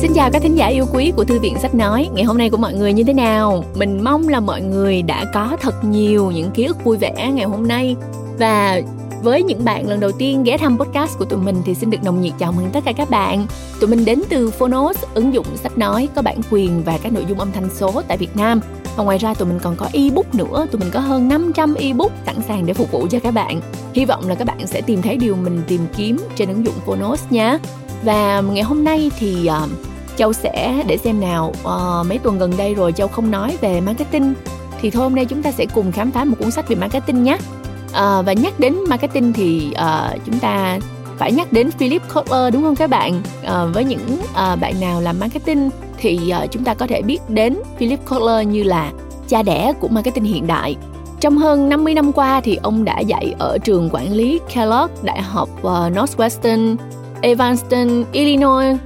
Xin chào các thính giả yêu quý của Thư viện Sách Nói Ngày hôm nay của mọi người như thế nào? Mình mong là mọi người đã có thật nhiều những ký ức vui vẻ ngày hôm nay Và với những bạn lần đầu tiên ghé thăm podcast của tụi mình thì xin được nồng nhiệt chào mừng tất cả các bạn. Tụi mình đến từ Phonos, ứng dụng sách nói có bản quyền và các nội dung âm thanh số tại Việt Nam. Và ngoài ra tụi mình còn có ebook nữa, tụi mình có hơn 500 ebook sẵn sàng để phục vụ cho các bạn. Hy vọng là các bạn sẽ tìm thấy điều mình tìm kiếm trên ứng dụng Phonos nhé. Và ngày hôm nay thì uh, Châu sẽ để xem nào. Uh, mấy tuần gần đây rồi Châu không nói về marketing. Thì thôi hôm nay chúng ta sẽ cùng khám phá một cuốn sách về marketing nhé. Uh, và nhắc đến marketing thì uh, chúng ta phải nhắc đến Philip Kotler đúng không các bạn? Uh, với những uh, bạn nào làm marketing thì uh, chúng ta có thể biết đến Philip Kotler như là cha đẻ của marketing hiện đại. Trong hơn 50 năm qua thì ông đã dạy ở trường quản lý Kellogg, Đại học Northwestern, Evanston, Illinois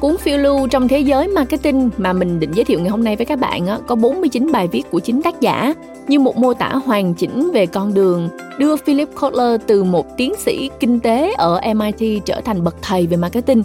Cuốn phiêu lưu trong thế giới marketing mà mình định giới thiệu ngày hôm nay với các bạn có 49 bài viết của chính tác giả như một mô tả hoàn chỉnh về con đường đưa Philip Kotler từ một tiến sĩ kinh tế ở MIT trở thành bậc thầy về marketing.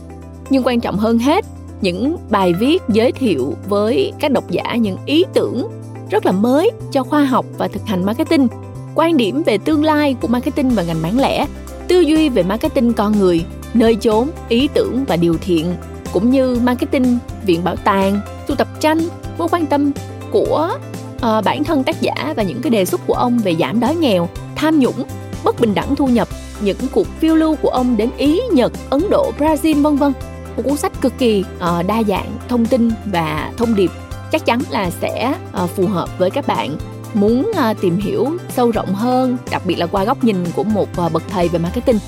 Nhưng quan trọng hơn hết, những bài viết giới thiệu với các độc giả những ý tưởng rất là mới cho khoa học và thực hành marketing, quan điểm về tương lai của marketing và ngành bán lẻ, tư duy về marketing con người, nơi chốn, ý tưởng và điều thiện cũng như marketing, viện bảo tàng, sưu tập tranh, mối quan tâm của uh, bản thân tác giả và những cái đề xuất của ông về giảm đói nghèo, tham nhũng, bất bình đẳng thu nhập, những cuộc phiêu lưu của ông đến Ý, Nhật, Ấn Độ, Brazil vân vân. Một cuốn sách cực kỳ uh, đa dạng thông tin và thông điệp chắc chắn là sẽ uh, phù hợp với các bạn muốn uh, tìm hiểu sâu rộng hơn, đặc biệt là qua góc nhìn của một uh, bậc thầy về marketing.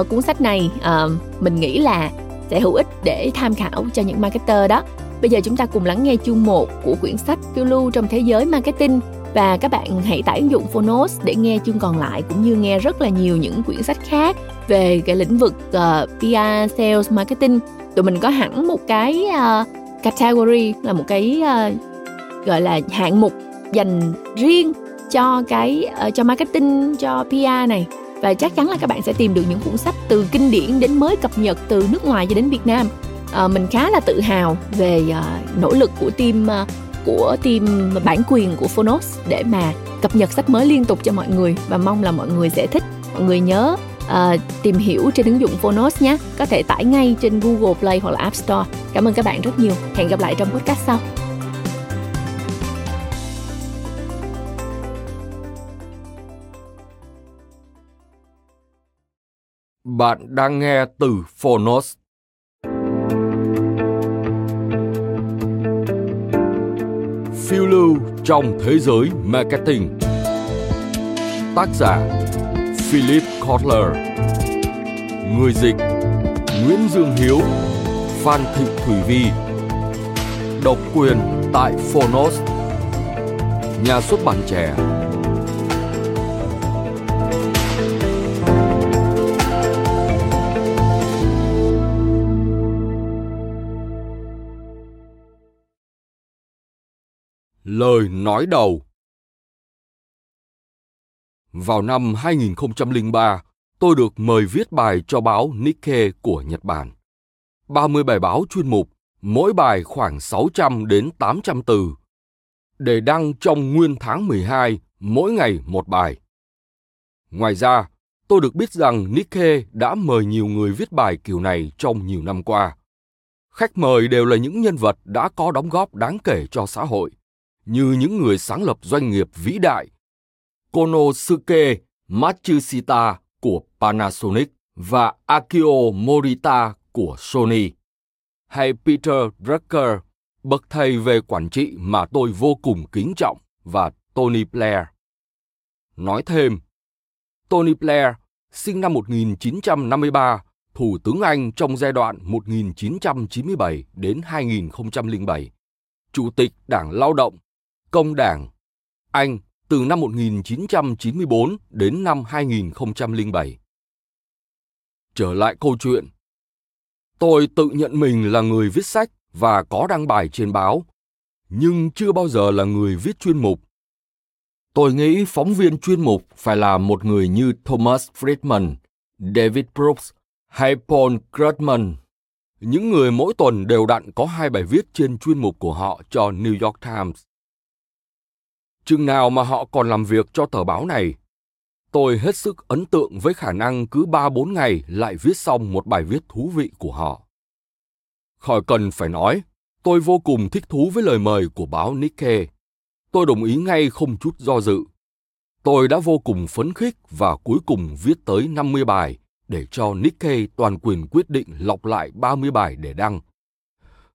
Uh, cuốn sách này uh, mình nghĩ là sẽ hữu ích để tham khảo cho những marketer đó. Bây giờ chúng ta cùng lắng nghe chương 1 của quyển sách Phiêu lưu trong thế giới marketing và các bạn hãy tải ứng dụng Phonos để nghe chương còn lại cũng như nghe rất là nhiều những quyển sách khác về cái lĩnh vực ờ, uh, PR, sales, marketing. Tụi mình có hẳn một cái uh, category là một cái uh, gọi là hạng mục dành riêng cho cái uh, cho marketing cho PR này và chắc chắn là các bạn sẽ tìm được những cuốn sách từ kinh điển đến mới cập nhật từ nước ngoài cho đến Việt Nam. À, mình khá là tự hào về à, nỗ lực của team à, của team bản quyền của Phonos để mà cập nhật sách mới liên tục cho mọi người. Và mong là mọi người sẽ thích. Mọi người nhớ à, tìm hiểu trên ứng dụng Phonos nhé. Có thể tải ngay trên Google Play hoặc là App Store. Cảm ơn các bạn rất nhiều. Hẹn gặp lại trong podcast sau. Bạn đang nghe từ Phonos. Phiêu lưu trong thế giới marketing. Tác giả Philip Kotler. Người dịch Nguyễn Dương Hiếu, Phan Thị Thủy Vi. Độc quyền tại Phonos. Nhà xuất bản trẻ Lời nói đầu Vào năm 2003, tôi được mời viết bài cho báo Nikkei của Nhật Bản. 30 bài báo chuyên mục, mỗi bài khoảng 600 đến 800 từ, để đăng trong nguyên tháng 12, mỗi ngày một bài. Ngoài ra, tôi được biết rằng Nikkei đã mời nhiều người viết bài kiểu này trong nhiều năm qua. Khách mời đều là những nhân vật đã có đóng góp đáng kể cho xã hội như những người sáng lập doanh nghiệp vĩ đại. Konosuke Matsushita của Panasonic và Akio Morita của Sony, hay Peter Drucker, bậc thầy về quản trị mà tôi vô cùng kính trọng, và Tony Blair. Nói thêm, Tony Blair, sinh năm 1953, Thủ tướng Anh trong giai đoạn 1997 đến 2007, Chủ tịch Đảng Lao động Công đảng Anh từ năm 1994 đến năm 2007. Trở lại câu chuyện. Tôi tự nhận mình là người viết sách và có đăng bài trên báo, nhưng chưa bao giờ là người viết chuyên mục. Tôi nghĩ phóng viên chuyên mục phải là một người như Thomas Friedman, David Brooks hay Paul Krugman. Những người mỗi tuần đều đặn có hai bài viết trên chuyên mục của họ cho New York Times. Chừng nào mà họ còn làm việc cho tờ báo này, tôi hết sức ấn tượng với khả năng cứ 3-4 ngày lại viết xong một bài viết thú vị của họ. Khỏi cần phải nói, tôi vô cùng thích thú với lời mời của báo Nikkei. Tôi đồng ý ngay không chút do dự. Tôi đã vô cùng phấn khích và cuối cùng viết tới 50 bài để cho Nikkei toàn quyền quyết định lọc lại 30 bài để đăng.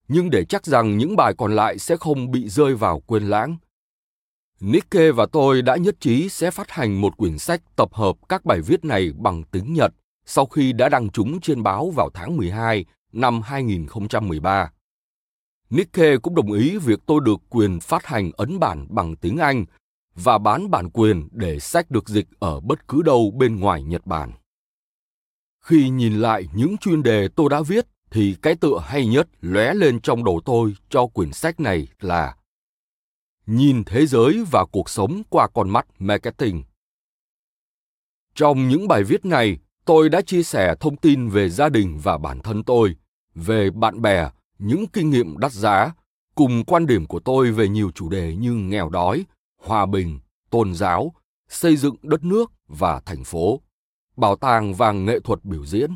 Nhưng để chắc rằng những bài còn lại sẽ không bị rơi vào quên lãng, Nikke và tôi đã nhất trí sẽ phát hành một quyển sách tập hợp các bài viết này bằng tiếng Nhật sau khi đã đăng chúng trên báo vào tháng 12 năm 2013. Nikke cũng đồng ý việc tôi được quyền phát hành ấn bản bằng tiếng Anh và bán bản quyền để sách được dịch ở bất cứ đâu bên ngoài Nhật Bản. Khi nhìn lại những chuyên đề tôi đã viết thì cái tựa hay nhất lóe lên trong đầu tôi cho quyển sách này là Nhìn thế giới và cuộc sống qua con mắt marketing. Trong những bài viết này, tôi đã chia sẻ thông tin về gia đình và bản thân tôi, về bạn bè, những kinh nghiệm đắt giá, cùng quan điểm của tôi về nhiều chủ đề như nghèo đói, hòa bình, tôn giáo, xây dựng đất nước và thành phố, bảo tàng và nghệ thuật biểu diễn,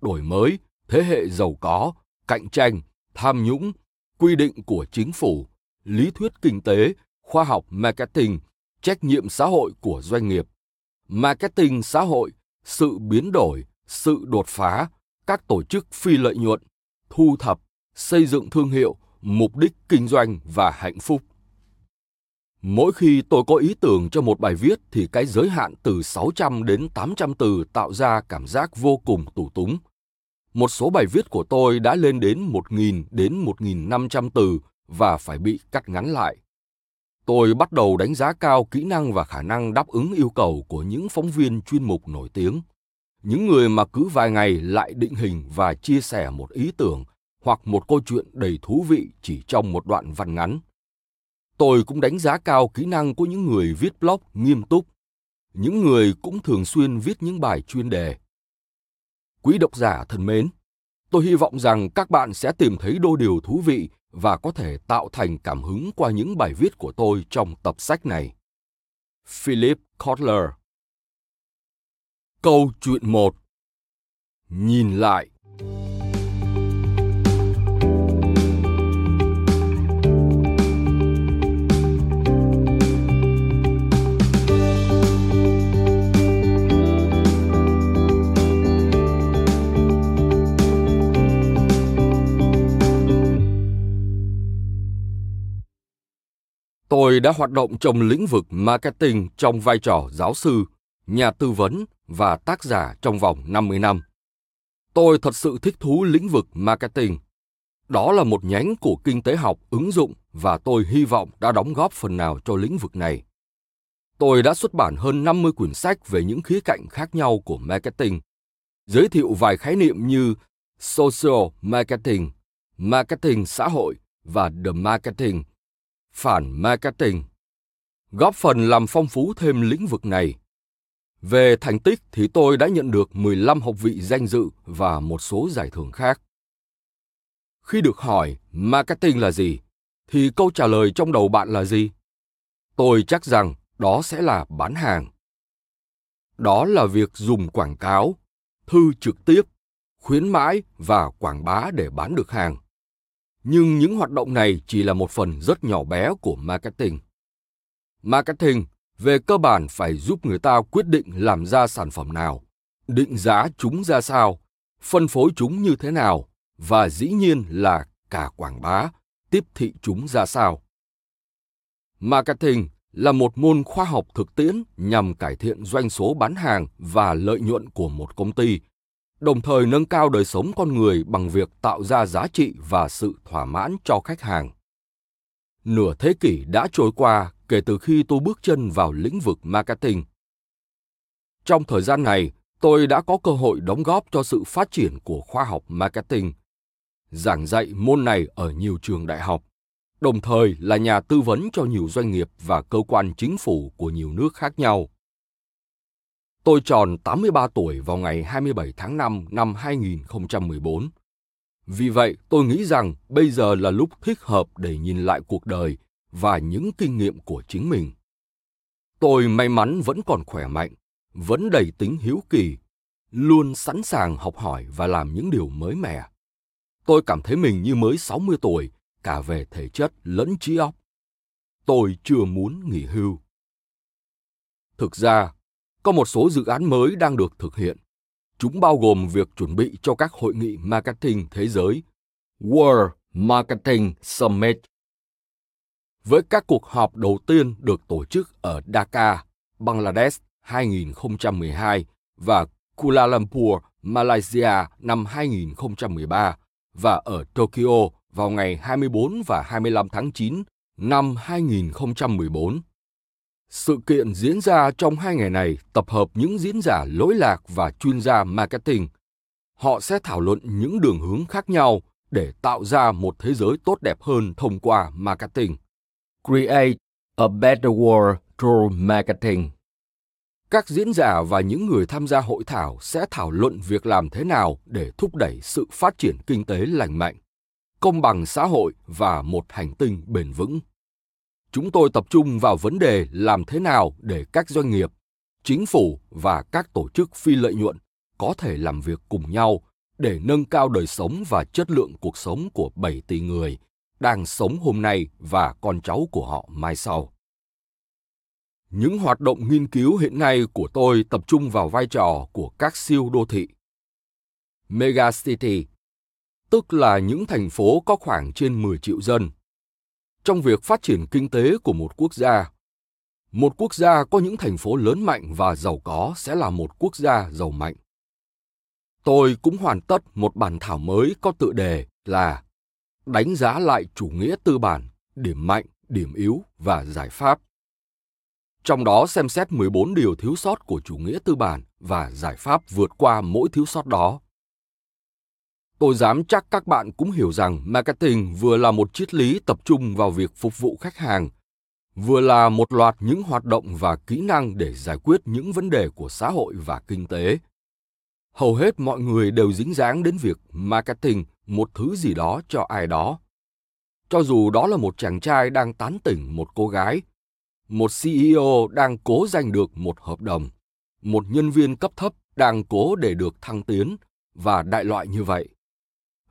đổi mới, thế hệ giàu có, cạnh tranh, tham nhũng, quy định của chính phủ, lý thuyết kinh tế, khoa học marketing, trách nhiệm xã hội của doanh nghiệp, marketing xã hội, sự biến đổi, sự đột phá, các tổ chức phi lợi nhuận, thu thập, xây dựng thương hiệu, mục đích kinh doanh và hạnh phúc. Mỗi khi tôi có ý tưởng cho một bài viết thì cái giới hạn từ 600 đến 800 từ tạo ra cảm giác vô cùng tủ túng. Một số bài viết của tôi đã lên đến 1.000 đến 1.500 từ và phải bị cắt ngắn lại. Tôi bắt đầu đánh giá cao kỹ năng và khả năng đáp ứng yêu cầu của những phóng viên chuyên mục nổi tiếng. Những người mà cứ vài ngày lại định hình và chia sẻ một ý tưởng hoặc một câu chuyện đầy thú vị chỉ trong một đoạn văn ngắn. Tôi cũng đánh giá cao kỹ năng của những người viết blog nghiêm túc. Những người cũng thường xuyên viết những bài chuyên đề. Quý độc giả thân mến, tôi hy vọng rằng các bạn sẽ tìm thấy đôi điều thú vị và có thể tạo thành cảm hứng qua những bài viết của tôi trong tập sách này. Philip Kotler. Câu chuyện 1 Nhìn lại. Tôi đã hoạt động trong lĩnh vực marketing trong vai trò giáo sư, nhà tư vấn và tác giả trong vòng 50 năm. Tôi thật sự thích thú lĩnh vực marketing. Đó là một nhánh của kinh tế học ứng dụng và tôi hy vọng đã đóng góp phần nào cho lĩnh vực này. Tôi đã xuất bản hơn 50 quyển sách về những khía cạnh khác nhau của marketing, giới thiệu vài khái niệm như social marketing, marketing xã hội và the marketing phản marketing, góp phần làm phong phú thêm lĩnh vực này. Về thành tích thì tôi đã nhận được 15 học vị danh dự và một số giải thưởng khác. Khi được hỏi marketing là gì, thì câu trả lời trong đầu bạn là gì? Tôi chắc rằng đó sẽ là bán hàng. Đó là việc dùng quảng cáo, thư trực tiếp, khuyến mãi và quảng bá để bán được hàng nhưng những hoạt động này chỉ là một phần rất nhỏ bé của marketing. Marketing về cơ bản phải giúp người ta quyết định làm ra sản phẩm nào, định giá chúng ra sao, phân phối chúng như thế nào và dĩ nhiên là cả quảng bá, tiếp thị chúng ra sao. Marketing là một môn khoa học thực tiễn nhằm cải thiện doanh số bán hàng và lợi nhuận của một công ty đồng thời nâng cao đời sống con người bằng việc tạo ra giá trị và sự thỏa mãn cho khách hàng. Nửa thế kỷ đã trôi qua kể từ khi tôi bước chân vào lĩnh vực marketing. Trong thời gian này, tôi đã có cơ hội đóng góp cho sự phát triển của khoa học marketing, giảng dạy môn này ở nhiều trường đại học, đồng thời là nhà tư vấn cho nhiều doanh nghiệp và cơ quan chính phủ của nhiều nước khác nhau. Tôi tròn 83 tuổi vào ngày 27 tháng 5 năm 2014. Vì vậy, tôi nghĩ rằng bây giờ là lúc thích hợp để nhìn lại cuộc đời và những kinh nghiệm của chính mình. Tôi may mắn vẫn còn khỏe mạnh, vẫn đầy tính hiếu kỳ, luôn sẵn sàng học hỏi và làm những điều mới mẻ. Tôi cảm thấy mình như mới 60 tuổi, cả về thể chất lẫn trí óc. Tôi chưa muốn nghỉ hưu. Thực ra, có một số dự án mới đang được thực hiện. Chúng bao gồm việc chuẩn bị cho các hội nghị marketing thế giới World Marketing Summit. Với các cuộc họp đầu tiên được tổ chức ở Dhaka, Bangladesh 2012 và Kuala Lumpur, Malaysia năm 2013 và ở Tokyo vào ngày 24 và 25 tháng 9 năm 2014. Sự kiện diễn ra trong hai ngày này tập hợp những diễn giả lỗi lạc và chuyên gia marketing. Họ sẽ thảo luận những đường hướng khác nhau để tạo ra một thế giới tốt đẹp hơn thông qua marketing. Create a better world through marketing. Các diễn giả và những người tham gia hội thảo sẽ thảo luận việc làm thế nào để thúc đẩy sự phát triển kinh tế lành mạnh, công bằng xã hội và một hành tinh bền vững chúng tôi tập trung vào vấn đề làm thế nào để các doanh nghiệp chính phủ và các tổ chức phi lợi nhuận có thể làm việc cùng nhau để nâng cao đời sống và chất lượng cuộc sống của 7 tỷ người đang sống hôm nay và con cháu của họ mai sau. Những hoạt động nghiên cứu hiện nay của tôi tập trung vào vai trò của các siêu đô thị. Megacity, tức là những thành phố có khoảng trên 10 triệu dân, trong việc phát triển kinh tế của một quốc gia. Một quốc gia có những thành phố lớn mạnh và giàu có sẽ là một quốc gia giàu mạnh. Tôi cũng hoàn tất một bản thảo mới có tựa đề là đánh giá lại chủ nghĩa tư bản, điểm mạnh, điểm yếu và giải pháp. Trong đó xem xét 14 điều thiếu sót của chủ nghĩa tư bản và giải pháp vượt qua mỗi thiếu sót đó. Tôi dám chắc các bạn cũng hiểu rằng marketing vừa là một triết lý tập trung vào việc phục vụ khách hàng, vừa là một loạt những hoạt động và kỹ năng để giải quyết những vấn đề của xã hội và kinh tế. Hầu hết mọi người đều dính dáng đến việc marketing một thứ gì đó cho ai đó. Cho dù đó là một chàng trai đang tán tỉnh một cô gái, một CEO đang cố giành được một hợp đồng, một nhân viên cấp thấp đang cố để được thăng tiến và đại loại như vậy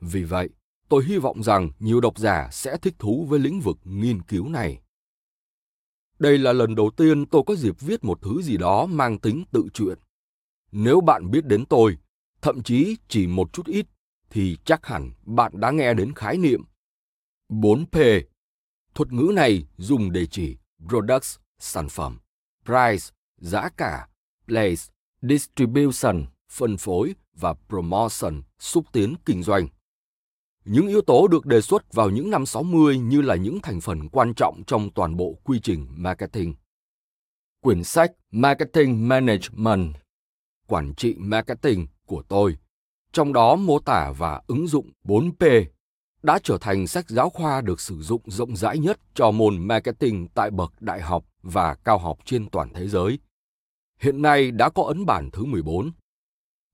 vì vậy, tôi hy vọng rằng nhiều độc giả sẽ thích thú với lĩnh vực nghiên cứu này. Đây là lần đầu tiên tôi có dịp viết một thứ gì đó mang tính tự truyện. Nếu bạn biết đến tôi, thậm chí chỉ một chút ít, thì chắc hẳn bạn đã nghe đến khái niệm 4P. Thuật ngữ này dùng để chỉ products, sản phẩm, price, giá cả, place, distribution, phân phối và promotion, xúc tiến kinh doanh. Những yếu tố được đề xuất vào những năm 60 như là những thành phần quan trọng trong toàn bộ quy trình marketing. Quyển sách Marketing Management, quản trị marketing của tôi, trong đó mô tả và ứng dụng 4P, đã trở thành sách giáo khoa được sử dụng rộng rãi nhất cho môn marketing tại bậc đại học và cao học trên toàn thế giới. Hiện nay đã có ấn bản thứ 14.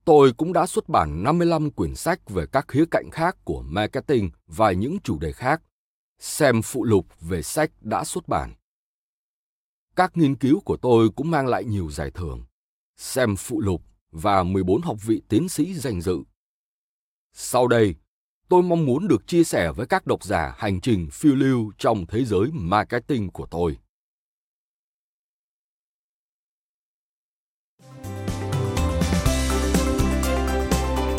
Tôi cũng đã xuất bản 55 quyển sách về các khía cạnh khác của marketing và những chủ đề khác. Xem phụ lục về sách đã xuất bản. Các nghiên cứu của tôi cũng mang lại nhiều giải thưởng. Xem phụ lục và 14 học vị tiến sĩ danh dự. Sau đây, tôi mong muốn được chia sẻ với các độc giả hành trình phiêu lưu trong thế giới marketing của tôi.